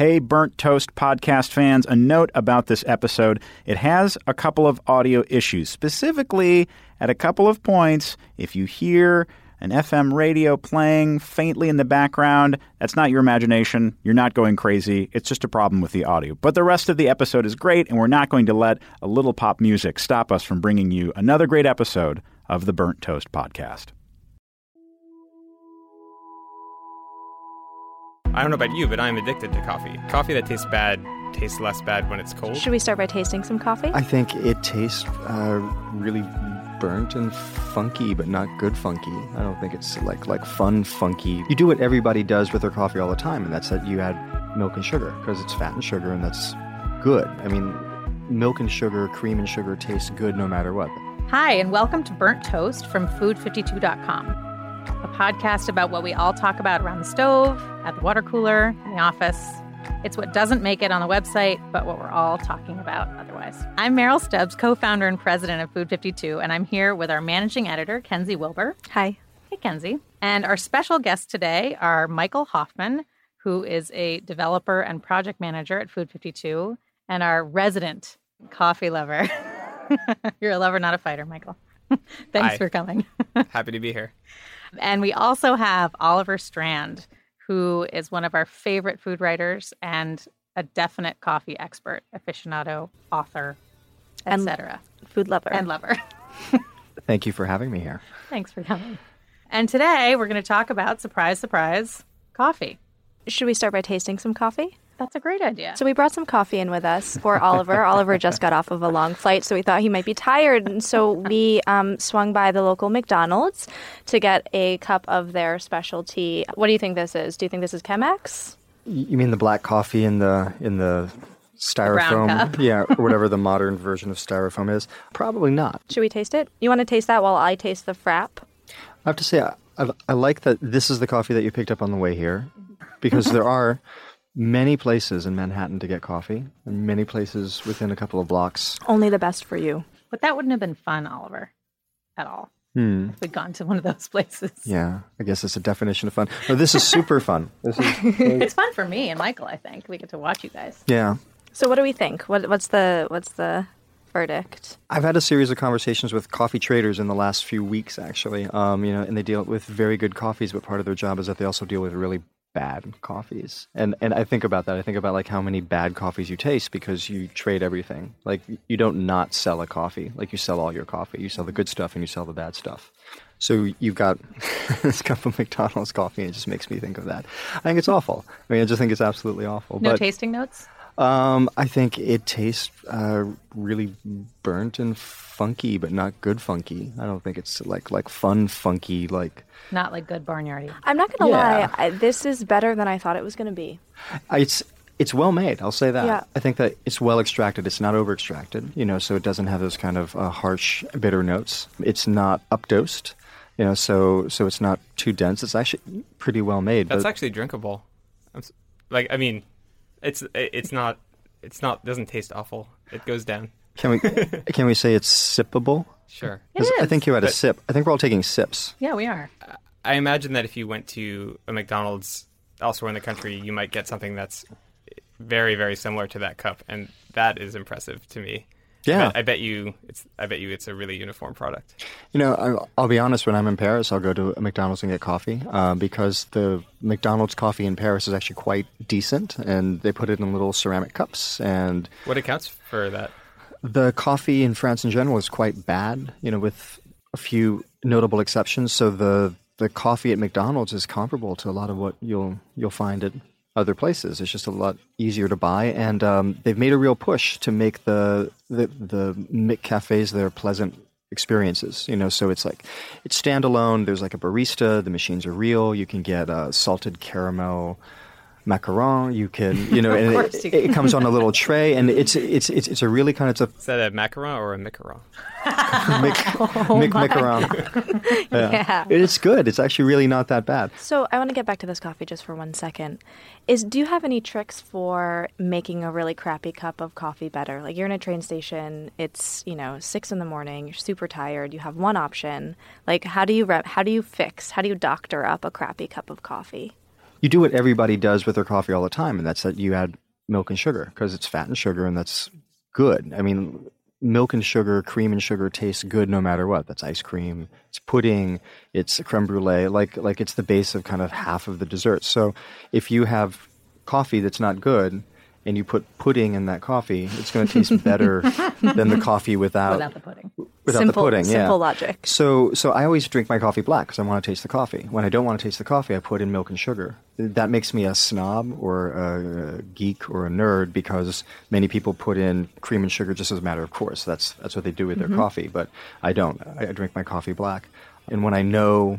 Hey, Burnt Toast podcast fans, a note about this episode. It has a couple of audio issues. Specifically, at a couple of points, if you hear an FM radio playing faintly in the background, that's not your imagination. You're not going crazy. It's just a problem with the audio. But the rest of the episode is great, and we're not going to let a little pop music stop us from bringing you another great episode of the Burnt Toast podcast. I don't know about you, but I'm addicted to coffee. Coffee that tastes bad tastes less bad when it's cold. Should we start by tasting some coffee? I think it tastes uh, really burnt and funky, but not good funky. I don't think it's like like fun funky. You do what everybody does with their coffee all the time, and that's that you add milk and sugar because it's fat and sugar, and that's good. I mean, milk and sugar, cream and sugar tastes good no matter what. Hi, and welcome to Burnt Toast from Food52.com, a podcast about what we all talk about around the stove, at the water cooler, in the office. It's what doesn't make it on the website, but what we're all talking about otherwise. I'm Merrill Stubbs, co founder and president of Food 52, and I'm here with our managing editor, Kenzie Wilbur. Hi. Hey, Kenzie. And our special guests today are Michael Hoffman, who is a developer and project manager at Food 52, and our resident coffee lover. You're a lover, not a fighter, Michael. Thanks Hi. for coming. Happy to be here. And we also have Oliver Strand, who is one of our favorite food writers and a definite coffee expert, aficionado, author, etc. Food lover. And lover. Thank you for having me here. Thanks for coming. And today we're going to talk about surprise, surprise, coffee. Should we start by tasting some coffee? That's a great idea. So we brought some coffee in with us for Oliver. Oliver just got off of a long flight, so we thought he might be tired, and so we um, swung by the local McDonald's to get a cup of their specialty. What do you think this is? Do you think this is Chemex? You mean the black coffee in the in the brown styrofoam? cup. yeah, or whatever the modern version of styrofoam is. Probably not. Should we taste it? You want to taste that while I taste the frap? I have to say, I, I, I like that this is the coffee that you picked up on the way here, because there are many places in Manhattan to get coffee, and many places within a couple of blocks. Only the best for you. but that wouldn't have been fun, Oliver, at all. Hmm. If we'd gone to one of those places. Yeah, I guess it's a definition of fun. No, this is super fun. This is It's fun for me and Michael, I think. We get to watch you guys. yeah. So what do we think? What, what's the what's the verdict? I've had a series of conversations with coffee traders in the last few weeks, actually. Um, you know, and they deal with very good coffees, but part of their job is that they also deal with really bad coffees. And and I think about that. I think about like how many bad coffees you taste because you trade everything. Like you don't not sell a coffee. Like you sell all your coffee. You sell the good stuff and you sell the bad stuff. So you've got this cup of McDonald's coffee, and it just makes me think of that. I think it's awful. I mean, I just think it's absolutely awful. No but, tasting notes? Um, I think it tastes uh, really burnt and funky, but not good funky. I don't think it's like like fun funky. Like Not like good barnyardy. I'm not gonna Yeah. lie. I, this is better than I thought it was gonna be. I- it's it's well made. I'll say that. Yeah. I think that it's well extracted. It's not over extracted. You know, so it doesn't have those kind of uh, harsh bitter notes. It's not updosed. You know, so so it's not too dense. It's actually pretty well made. That's but actually drinkable. I'm like, I mean, it's it's not it's not doesn't taste awful. It goes down. can we can we say it's sippable? Sure. It I think you had a But- sip. I think we're all taking sips. Yeah, we are. I imagine that if you went to a McDonald's elsewhere in the country, you might get something that's very very similar to that cup, and that is impressive to me. I Yeah. bet, I bet you it's I bet you it's a really uniform product. You know, I- I'll be honest. When I'm in Paris, I'll go to a McDonald's and get coffee uh, because the McDonald's coffee in Paris is actually quite decent, and they put it in little ceramic cups. And What accounts for that? the coffee in France in general is quite bad. You know, with a few notable exceptions. So the the coffee at McDonald's is comparable to a lot of what you'll you'll find at other places. It's just a lot easier to buy, and um, they've made a real push to make the the the McCafes their pleasant experiences. You know, so it's like it's standalone. There's like a barista. The machines are real. You can get uh, salted caramel macaron. You can, you know, and it, it, comes on a little tray, and it's it's it's, it's a really kind of it's a is that a macaron or a oh macaron? Mick, Oh Mick macaron. Yeah. Yeah. it's good. It's actually really not that bad. So I want to get back to this coffee just for one second. Is do you have any tricks for making a really crappy cup of coffee better? Like you're in a train station, it's you know six in the morning, you're super tired, you have one option. Like how do you rep, how do you fix, how do you doctor up a crappy cup of coffee? You do what everybody does with their coffee all the time, and that's that you add milk and sugar because it's fat and sugar, and that's good. I mean, milk and sugar, cream and sugar tastes good no matter what. That's ice cream, it's pudding, it's creme brulee. Like like it's the base of kind of half of the dessert. So if you have coffee that's not good and you put pudding in that coffee, it's going to taste better than the coffee without without the pudding. Without simple, the pudding. yeah. simple logic. So, so I always drink my coffee black because I want to taste the coffee. When I don't want to taste the coffee, I put in milk and sugar. That makes me a snob or a geek or a nerd because many people put in cream and sugar just as a matter of course. That's that's what they do with their mm-hmm. coffee, but I don't. I, I drink my coffee black. And when I know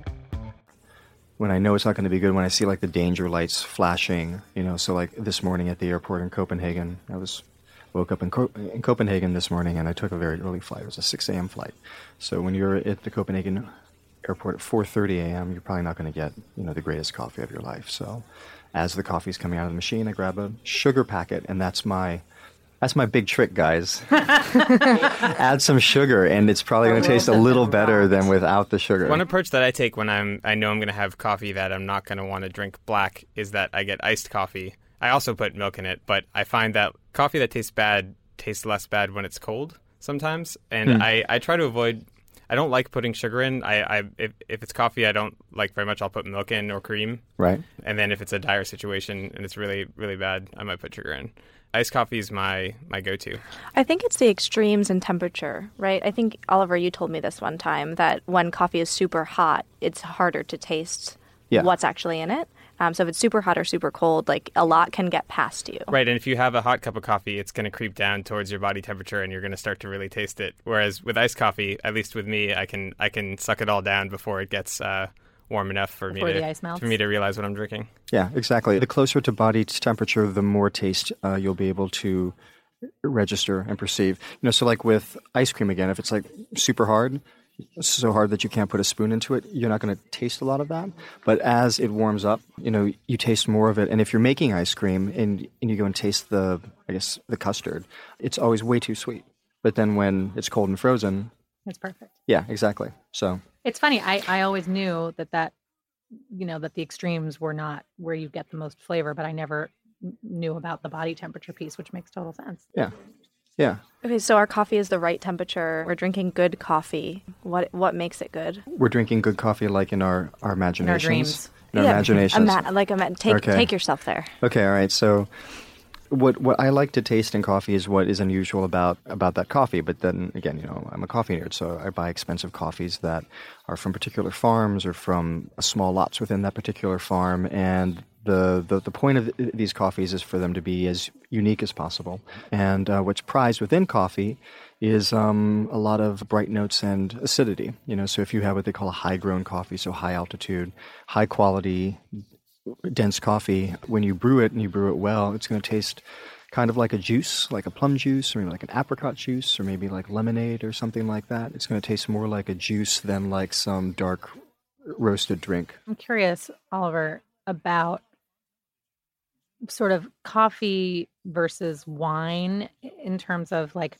When I know it's not going to be good, when I see like the danger lights flashing, you know, so like this morning at the airport in Copenhagen, I was woke up in, Co- in Copenhagen this morning and I took a very early flight. It was a 6 a.m. flight. So when you're at the Copenhagen airport at 4:30 a.m., you're probably not going to get you know the greatest coffee of your life. So as the coffee's coming out of the machine, I grab a sugar packet, and that's my that's my big trick, guys. Add some sugar, and it's probably going to taste a little better than without the sugar. One approach that I take when I'm I know I'm going to have coffee that I'm not going to want to drink black is that I get iced coffee. I also put milk in it, but I find that coffee that tastes bad tastes less bad when it's cold sometimes, and hmm. I, I try to avoid. I don't like putting sugar in. I, I if, if it's coffee I don't like very much, I'll put milk in or cream. right? And then if it's a dire situation and it's really really bad, I might put sugar in. Iced coffee is my my go-to. I think it's the extremes in temperature, right? I think Oliver, you told me this one time that when coffee is super hot, it's harder to taste Yeah. what's actually in it. Um, so if it's super hot or super cold, like a lot can get past you. Right, and if you have a hot cup of coffee, it's going to creep down towards your body temperature, and you're going to start to really taste it. Whereas with iced coffee, at least with me, I can I can suck it all down before it gets uh, warm enough for me Before to the ice melts. for me to realize what I'm drinking. Yeah, exactly. The closer to body temperature, the more taste uh, you'll be able to register and perceive. You know, so like with ice cream again, if it's like super hard, so hard that you can't put a spoon into it, you're not going to taste a lot of that. But as it warms up, you know, you taste more of it. And if you're making ice cream and, and you go and taste the, I guess, the custard, it's always way too sweet. But then when it's cold and frozen, It's perfect. yeah, exactly. So It's funny. I, I always knew that that, you know, that the extremes were not where you get the most flavor, but I never knew about the body temperature piece, which makes total sense. yeah, yeah. Okay, so our coffee is the right temperature. We're drinking good coffee. What what makes it good? We're drinking good coffee like in our, our imaginations. dreams. In our imaginations. Ima- like ima- take Okay. take yourself there. Okay, all right. So, what what I like to taste in coffee is what is unusual about about that coffee. But then again, you know, I'm a coffee nerd, so I buy expensive coffees that are from particular farms or from small lots within that particular farm. And the the, the point of these coffees is for them to be as unique as possible. And uh, what's prized within coffee is um, a lot of bright notes and acidity. You know, so if you have what they call a high grown coffee, so high altitude, high quality, dense coffee, when you brew it and you brew it well, it's going to taste kind of like a juice, like a plum juice, or maybe like an apricot juice, or maybe like lemonade or something like that. It's going to taste more like a juice than like some dark roasted drink. I'm curious, Oliver, about sort of coffee versus wine in terms of like,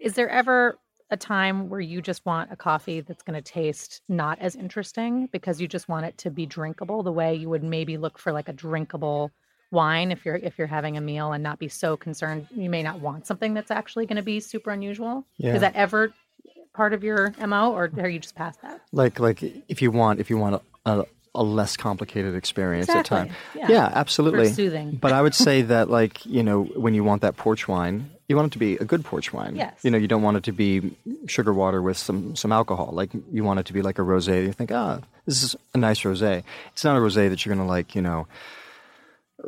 is there ever a time where you just want a coffee that's going to taste not as interesting because you just want it to be drinkable the way you would maybe look for like a drinkable wine if you're if you're having a meal and not be so concerned you may not want something that's actually going to be super unusual Yeah. is that ever part of your mo or are you just past that like like if you want if you want a, a, a less complicated experience Exactly, at time yeah. yeah absolutely soothing. but i would say that like you know when you want that porch wine you want it to be a good porch wine Yes. you know you don't want it to be sugar water with some some alcohol like you want it to be like a rosé you think ah this is a nice rosé it's not a rosé that you're going to like you know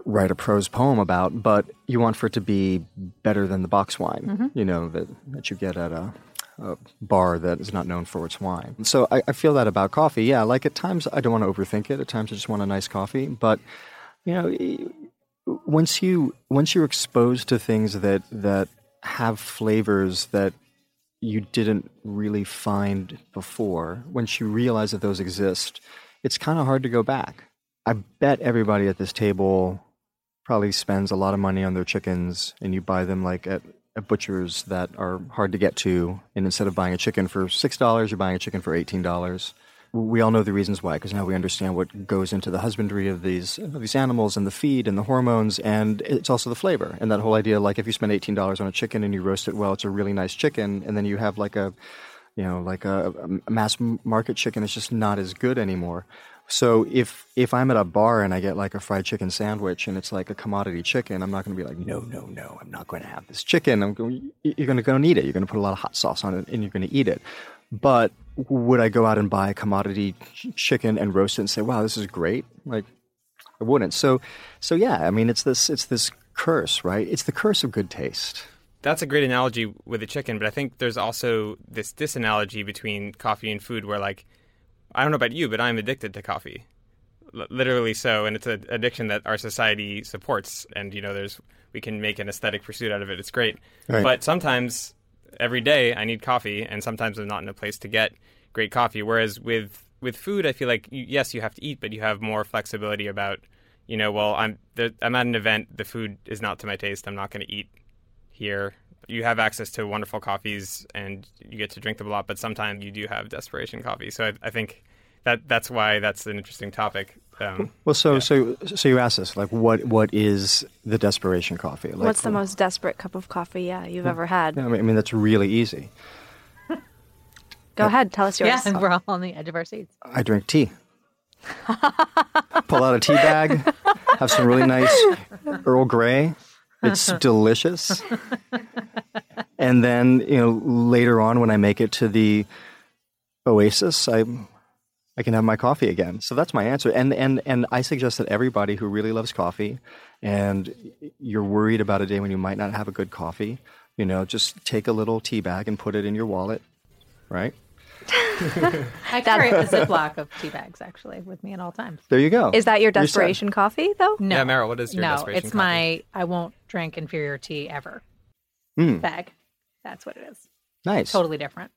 write a prose poem about, but you want for it to be better than the box wine, you know, that, that you get at a, a bar that is not known for its wine. So I, I feel that about coffee. Yeah, like at times I don't want to overthink it. At times I just want a nice coffee. But, you know, once you once you're exposed to things that that have flavors that you didn't really find before, once you realize that those exist, it's kind of hard to go back. I bet everybody at this table probably spends a lot of money on their chickens, and you buy them like at, at butchers that are hard to get to. And instead of buying a chicken for six dollars, you're buying a chicken for eighteen dollars. We all know the reasons why, because now we understand what goes into the husbandry of these of these animals and the feed and the hormones, and it's also the flavor. And that whole idea, like if you spend eighteen dollars on a chicken and you roast it well, it's a really nice chicken, and then you have like a you know, like a, a mass market chicken is just not as good anymore. So if if I'm at a bar and I get like a fried chicken sandwich and it's like a commodity chicken, I'm not going to be like, no, no, no, I'm not going to have this chicken. I'm going, you're going to go and eat it. You're going to put a lot of hot sauce on it and you're going to eat it. But would I go out and buy a commodity ch- chicken and roast it and say, wow, this is great? Like, I wouldn't. So, so yeah, I mean, it's this it's this curse, right? It's the curse of good taste. That's a great analogy with the chicken, but I think there's also this disanalogy between coffee and food where, like, I don't know about you, but I'm addicted to coffee. L- literally so, and it's an addiction that our society supports. And, you know, there's we can make an aesthetic pursuit out of it. It's great. Right. But sometimes, every day, I need coffee, and sometimes I'm not in a place to get great coffee. Whereas with, with food, I feel like, you, yes, you have to eat, but you have more flexibility about, you know, well, I'm, I'm at an event, the food is not to my taste, I'm not going to eat here. You have access to wonderful coffees and you get to drink them a lot, but sometimes you do have desperation coffee. So I, I think that that's why that's an interesting topic. Um, Well, so so so you asked us like, what what is the desperation coffee? Like, What's the most desperate cup of coffee, yeah, you've ever had? I mean, I mean, that's really easy. Go ahead, tell us yours. yeah and we're all on the edge of our seats I drink tea. Pull out a tea bag, have some really nice Earl Grey. It's delicious. And then, you know, later on when I make it to the Oasis, I I can have my coffee again. So that's my answer. And and and I suggest that everybody who really loves coffee and you're worried about a day when you might not have a good coffee, you know, just take a little tea bag and put it in your wallet, right? i carry a ziploc of tea bags actually with me at all times There you go. Is that your desperation coffee, though? no Yeah, Merrill, what is your no desperation it's coffee? my i won't drink inferior tea ever Mm, bag that's what it is nice. totally different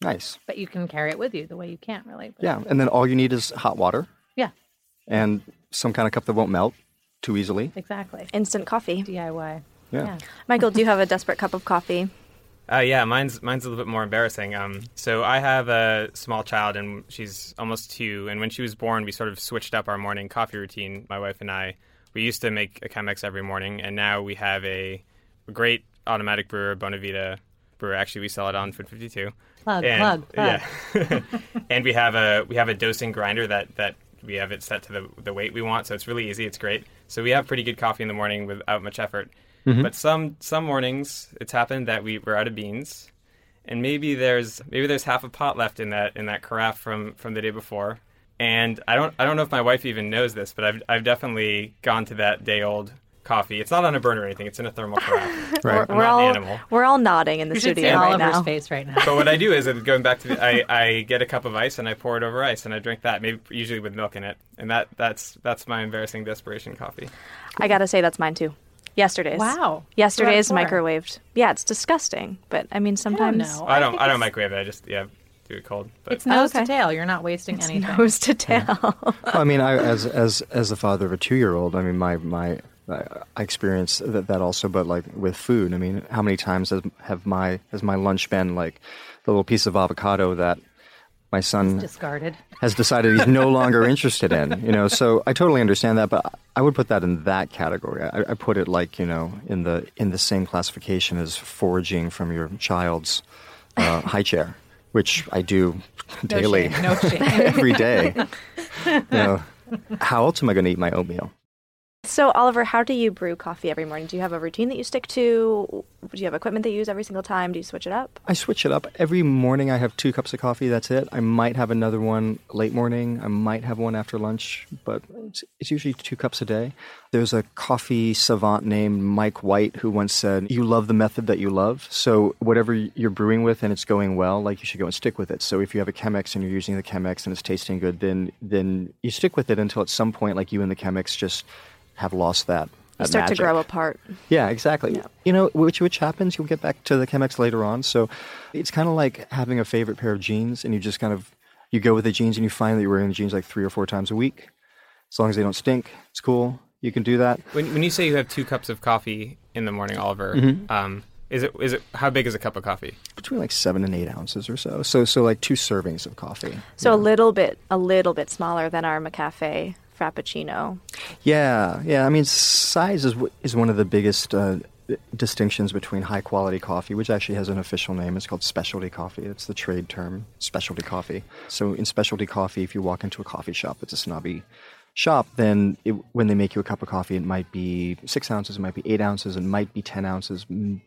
Nice. but you can carry it with you the way you can't really but Yeah, and then all you need is hot water yeah and some kind of cup that won't melt too easily. exactly Instant coffee. diy Yeah. yeah Michael, do you have a desperate cup of coffee? Uh, yeah, mine's mine's a little bit more embarrassing. Um, so I have a small child, and she's almost two. And when she was born, we sort of switched up our morning coffee routine. My wife and I. We used to make a Chemex every morning, and now we have a great automatic brewer, Bonavita brewer. Actually, we sell it on Food Fifty Two. Plug and, plug plug Yeah. and we have a we have a dosing grinder that that we have it set to the the weight we want, so it's really easy. It's great. So we have pretty good coffee in the morning without much effort. Mm-hmm. But some some mornings it's happened that we we're out of beans, and maybe there's maybe there's half a pot left in that in that carafe from from the day before. And I don't I don't know if my wife even knows this, but I've I've definitely gone to that day old coffee. It's not on a burner or anything. It's in a thermal carafe. Right. I'm we're not all the animal. we're all nodding in the you should studio see right Oliver's now. face right now But what I do is, going back to the, I, I get a cup of ice and I pour it over ice and I drink that, maybe usually with milk in it, and that that's that's my embarrassing desperation coffee. I gotta say that's mine too. Yesterday's. Wow. Yesterday's Two out of four. microwaved. Yeah, it's disgusting, but I mean sometimes know. I don't think I don't microwave it. I just yeah do it cold. But it's nose oh, Okay. to tail you're not wasting it's anything nose to tail. Well, I mean, I, as as as the father of a two year old, I mean, my my I, I experience that, that also, but like with food. I mean, how many times has have my has my lunch been like the little piece of avocado that my son Discarded. has decided he's no longer interested in. You know, so I totally understand that, but I would put that in that category. I, I put it like you know in the in the same classification as foraging from your child's uh, high chair, which I do No daily, shame. No shame. every day. You know, how else am I going to eat my oatmeal? So, Oliver, how do you brew coffee every morning? Do you have a routine that you stick to? Do you have equipment that you use every single time? Do you switch it up? I switch it up. Every morning I have two cups of coffee, that's it. I might have another one late morning. I might have one after lunch, but it's, usually two cups a day. There's a coffee savant named Mike White who once said, You love the method that you love. So whatever you're brewing with and it's going well, like you should go and stick with it. So if you have a Chemex and you're using the Chemex and it's tasting good, then then you stick with it until at some point, like you and the Chemex just have lost that. You that start magic. to grow apart. Yeah, exactly. You know, which which happens. You'll get back to the Chemex later on. So it's kind of like having a favorite pair of jeans, and you just kind of you go with the jeans, and you find that you're wearing the jeans like three or four times a week. As long as they don't stink, it's cool. You can do that. When when you say you have two cups of coffee in the morning, Oliver, Mm-hmm. um, is it is it how big is a cup of coffee? Between like seven and eight ounces or so. So so like two servings of coffee. So a little bit, a little bit smaller than our McCafe Frappuccino. Yeah, yeah. I mean, size is is one of the biggest uh, distinctions between high quality coffee, which actually has an official name. It's called specialty coffee. It's the trade term, specialty coffee. So in specialty coffee, if you walk into a coffee shop, it's a snobby shop. Then it, when they make you a cup of coffee, it might be six ounces, it might be eight ounces, it might be ten ounces. It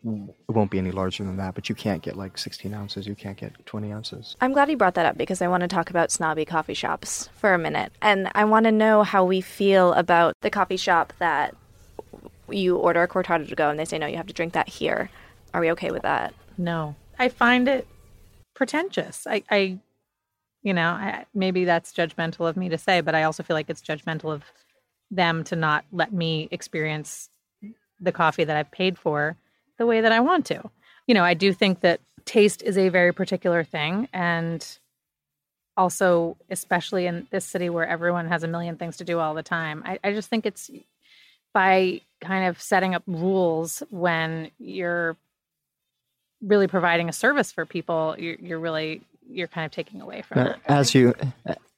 won't be any larger than that, but you can't get like sixteen ounces. You can't get twenty ounces. I'm glad you brought that up because I want to talk about snobby coffee shops for a minute. And I want to know how we feel about the coffee shop that you order a cortado to go and they say, no, you have to drink that here. Are we okay with that? No, I find it pretentious. I, I you know, I, maybe that's judgmental of me to say, but I also feel like it's judgmental of them to not let me experience the coffee that I've paid for the way that I want to. You know, I do think that taste is a very particular thing. And also, especially in this city where everyone has a million things to do all the time, I, I just think it's by kind of setting up rules when you're really providing a service for people, you're, you're really you're kind of taking away from Now, it. as you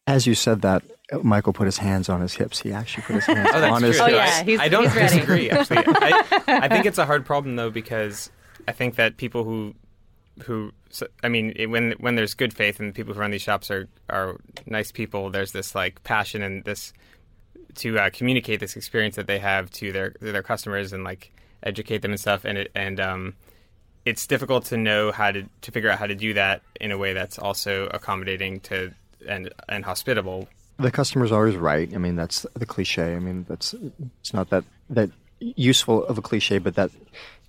as you said that, Michael put his hands on his hips. He actually put his hands Oh, that's on true. his Oh, hips. yeah, I, he's- I don't he's ready. disagree. Actually, I, I think it's a hard problem though because I think that people who who I mean it, when when there's good faith and the people who run these shops are are nice people. There's this like passion and this to uh, communicate this experience that they have to their to their customers and like educate them and stuff. And it and um, it's difficult to know how to to figure out how to do that in a way that's also accommodating to and and hospitable the customer's always right. I mean, that's the cliche. I mean, that's it's not that that useful of a cliche, but that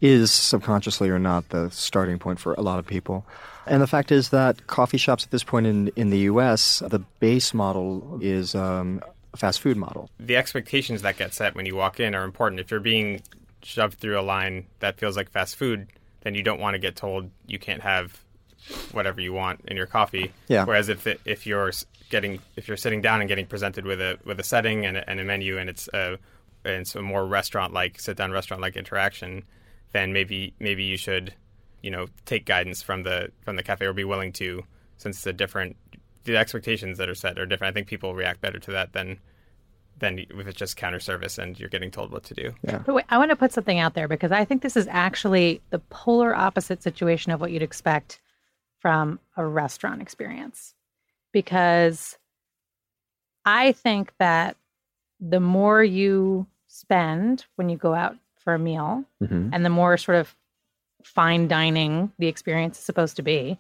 is subconsciously or not the starting point for a lot of people. And the fact is that coffee shops at this point in in the U.S. the base model is um, a fast food model. the expectations that get set when you walk in are important. If you're being shoved through a line that feels like fast food, then you don't want to get told you can't have whatever you want in your coffee. Yeah. Whereas if it, if you're getting if you're sitting down and getting presented with a with a setting and a, and a menu and it's a and it's a more restaurant like sit down restaurant like interaction, then maybe maybe you should you know take guidance from the from the cafe or be willing to since it's a different the expectations that are set are different. I think people react better to that than than if it's just counter service and you're getting told what to do. But wait, I want to put something out there because I think this is actually the polar opposite situation of what you'd expect from a restaurant experience. Because I think that the more you spend when you go out for a meal mm-hmm. and the more sort of fine dining the experience is supposed to be,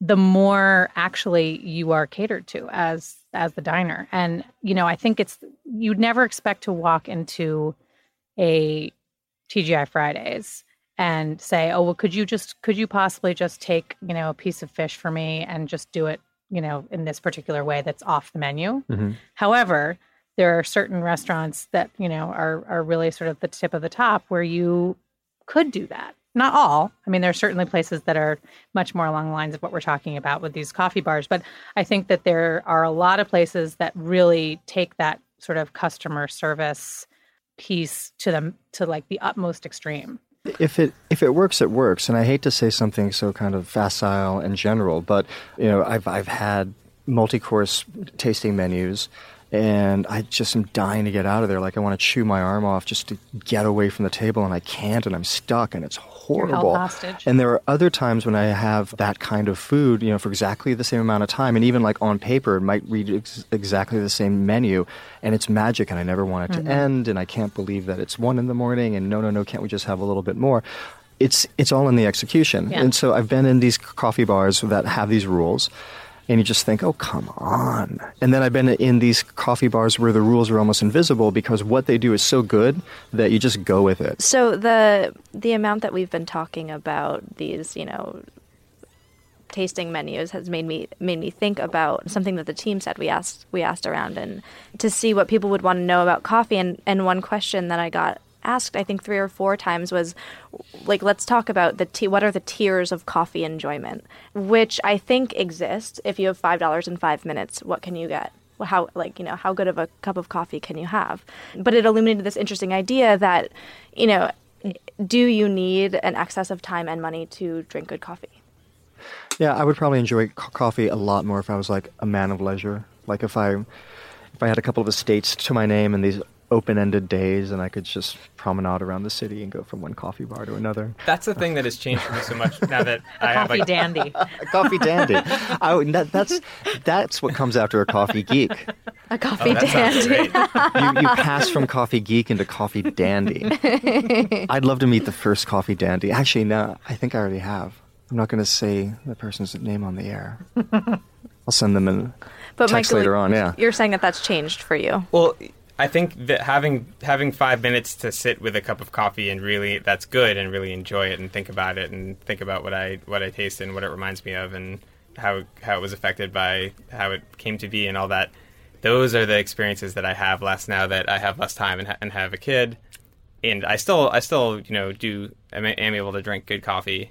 the more actually you are catered to as as the diner. And you know, I think it's you'd never expect to walk into a TGI Fridays and say, "Oh, well, could you just could you possibly just take you know a piece of fish for me and just do it you know in this particular way that's off the menu?" Mm-hmm. However, there are certain restaurants that you know are are really sort of the tip of the top where you could do that. Not all. I mean, there are certainly places that are much more along the lines of what we're talking about with these coffee bars. But I think that there are a lot of places that really take that sort of customer service piece to them to like the utmost extreme. if it if it works, it works. And I hate to say something so kind of facile and general, but you know, I've I've had multi-course tasting menus and I just am dying to get out of there. Like I want to chew my arm off just to get away from the table, and I can't, and I'm stuck, and it's horrible. And there are other times when I have that kind of food, you know, for exactly the same amount of time, and even like on paper, it might read ex- exactly the same menu, and it's magic, and I never want it Mm-hmm. to end, and I can't believe that it's one in the morning, and no, no, no, can't we just have a little bit more? It's it's all in the execution, Yeah. and so I've been in these coffee bars that have these rules. And you just think, oh, come on. And then I've been in these coffee bars where the rules are almost invisible because what they do is so good that you just go with it. So the the amount that we've been talking about these, you know, tasting menus has made me made me think about something that the team said. We asked we asked around and to see what people would want to know about coffee. And and one question that I got asked, I think three or four times, was like, let's talk about the t- what are the tiers of coffee enjoyment, which I think exist. If you have five dollars in five minutes, what can you get? How like you know how good of a cup of coffee can you have? But it illuminated this interesting idea that you know, do you need an excess of time and money to drink good coffee? Yeah, I would probably enjoy co- coffee a lot more if I was like a man of leisure. Like if I if I had a couple of estates to my name and these open-ended days and I could just promenade around the city and go from one coffee bar to another. That's the thing that has changed for me so much now that I have a Coffee like dandy. A coffee dandy. I, that, that's that's what comes after a coffee geek. A coffee Oh, dandy. You, you pass from coffee geek into coffee dandy. I'd love to meet the first coffee dandy. Actually, no, I think I already have. I'm not going to say the person's name on the air. I'll send them a But text Michael, later on. Yeah. you're saying that that's changed for you. Well, I think that having having five minutes to sit with a cup of coffee and really that's good and really enjoy it and think about it and think about what I what I taste and what it reminds me of and how how it was affected by how it came to be and all that. Those are the experiences that I have less now that I have less time and, ha- and have a kid. And I still I still you know do am, am able to drink good coffee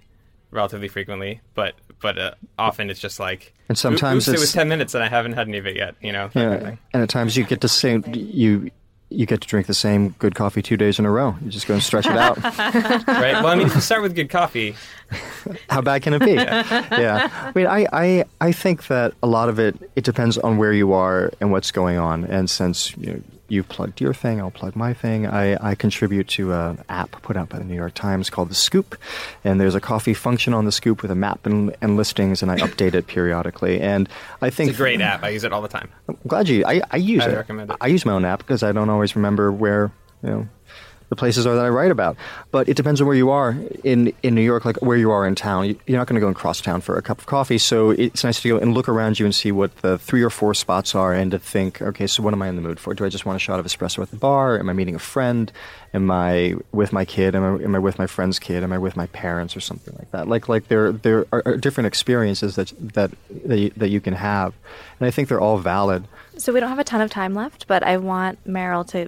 relatively frequently, but but uh, often it's just like And sometimes "Oops, it was ten minutes and I haven't had any of it yet. You know. that kind of Yeah, and at times you get to say you you get to drink the same good coffee two days in a row. You just go and stretch it out. right? Well, I mean, if you start with good coffee, How bad can it be? yeah. I mean, I, I, I think that a lot of it, it depends on where you are and what's going on. And since you know, you've plugged your thing, I'll plug my thing. I, I contribute to an app put out by the New York Times called The Scoop. And there's a coffee function on The Scoop with a map and, and listings, and I update it periodically. And I think it's a great app. I use it all the time. I'm glad you. I, I use Highly it. recommend it. I use my own app because I don't always remember where you know the places are that I write about. But it depends on where you are in in New York, like where you are in town. You- You're not going to go and cross town for a cup of coffee, so it's nice to go and look around you and see what the three or four spots are, and to think, okay, so what am I in the mood for? Do I just want a shot of espresso at the bar? Am I meeting a friend? Am I with my kid? Am I, am I with my friend's kid? Am I with my parents or something like that? Like like there there are, are different experiences that that that you, that you can have, and I think they're all valid. So we don't have a ton of time left, but I want Merrill to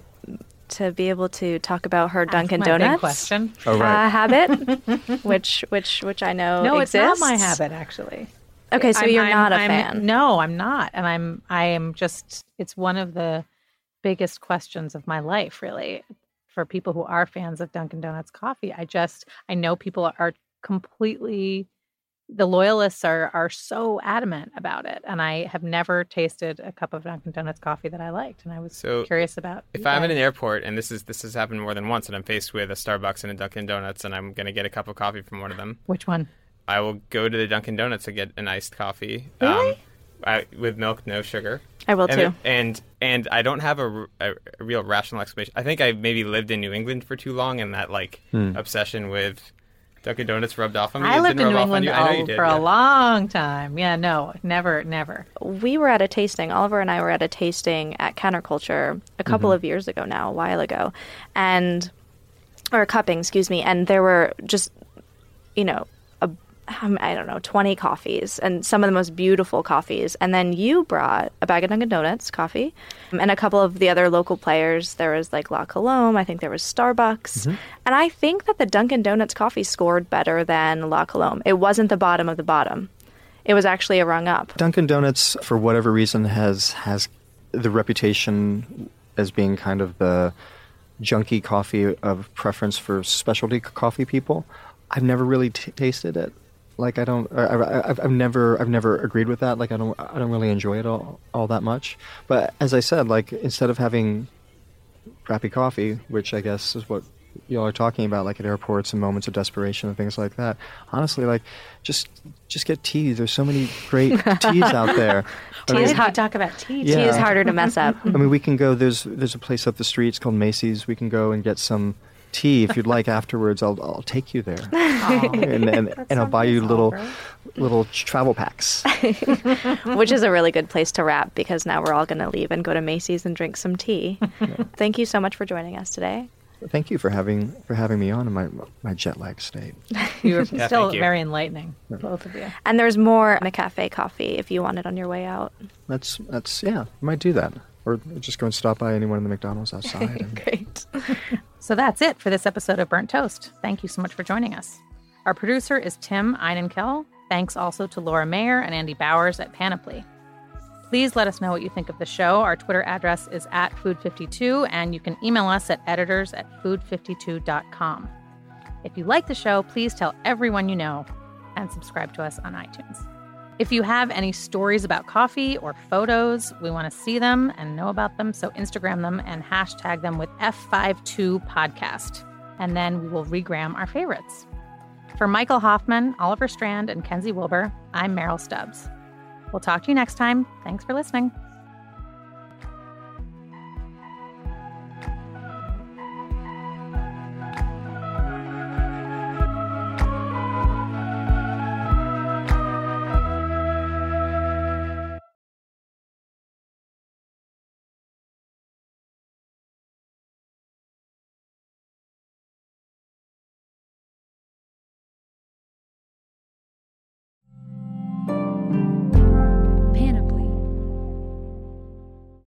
to be able to talk about her Dunkin' my big Donuts question. Oh, right. uh, habit, which which which I know No, exists. it's not my habit actually. Okay, so I'm- you're I'm- not a I'm- fan. No, I'm not, and I'm I am just. It's one of the biggest questions of my life, really, for people who are fans of Dunkin' Donuts coffee. I just I know people are completely. The loyalists are are so adamant about it, and I have never tasted a cup of Dunkin' Donuts coffee that I liked, and I was So, curious about. If I'm in an airport and this is this has happened more than once, and I'm faced with a Starbucks and a Dunkin' Donuts, and I'm gonna get a cup of coffee from one of them, which one? I will go to the Dunkin' Donuts to get an iced coffee. Really? Um, I, with milk, no sugar. I will and too. and and I don't have a a real rational explanation. I think I maybe lived in New England for too long, and that like obsession with Dunkin' Donuts rubbed off on me. I It lived in New rub off on England you. I know you all- did, for yeah. a long time. Yeah, no, never, never. we were at a tasting. Oliver and I were at a tasting at Counter Culture a couple mm-hmm. of years ago now, a while ago, and or cupping, excuse me. And there were just, you know, a, um, I don't know, twenty coffees, and some of the most beautiful coffees. And then you brought a bag of Dunkin' Donuts coffee, um, and a couple of the other local players. There was like La Colombe. I think there was Starbucks, and I think that the Dunkin' Donuts coffee scored better than La Colombe. It wasn't the bottom of the bottom. It was actually a rung up. Dunkin' Donuts, for whatever reason, has has the reputation as being kind of the junky coffee of preference for specialty coffee people. I've never really t- tasted it. Like I don't, I, have I've never, I've never agreed with that. Like I don't, I don't really enjoy it all, all that much. But as I said, like instead of having crappy coffee, which I guess is what y'all are talking about, like at airports and moments of desperation and things like that. Honestly, like just just get tea. There's so many great teas out there. tea I is mean, hot. talk about tea. Yeah. Tea is harder to mess up. I mean, we can go. There's there's a place up the street. It's called Macy's. We can go and get some tea if you'd like afterwards. I'll I'll take you there, and and, and I'll buy you little little travel packs. which is a really good place to wrap because now we're all going to leave and go to Macy's and drink some tea. Thank you so much for joining us today. Thank you for having for having me on in my my jet lag state. You were Yeah, still thank you. very enlightening, both of you. And there's more McCafe coffee if you want it on your way out. That's that's yeah. I might do that, or just go and stop by anyone in the McDonald's outside. And, Great. So that's it for this episode of Burnt Toast. Thank you so much for joining us. Our producer is Tim Einenkel. Thanks also to Laura Mayer and Andy Bowers at Panoply. Please let us know what you think of the show. Our Twitter address is at food52, and you can email us at editors at food52.com. If you like the show, please tell everyone you know and subscribe to us on iTunes. If you have any stories about coffee or photos, we want to see them and know about them. So Instagram them and hashtag them with F52podcast. And then we will regram our favorites. For Michael Hoffman, Oliver Strand, and Kenzie Wilbur, I'm Merrill Stubbs. We'll talk to you next time. Thanks for listening.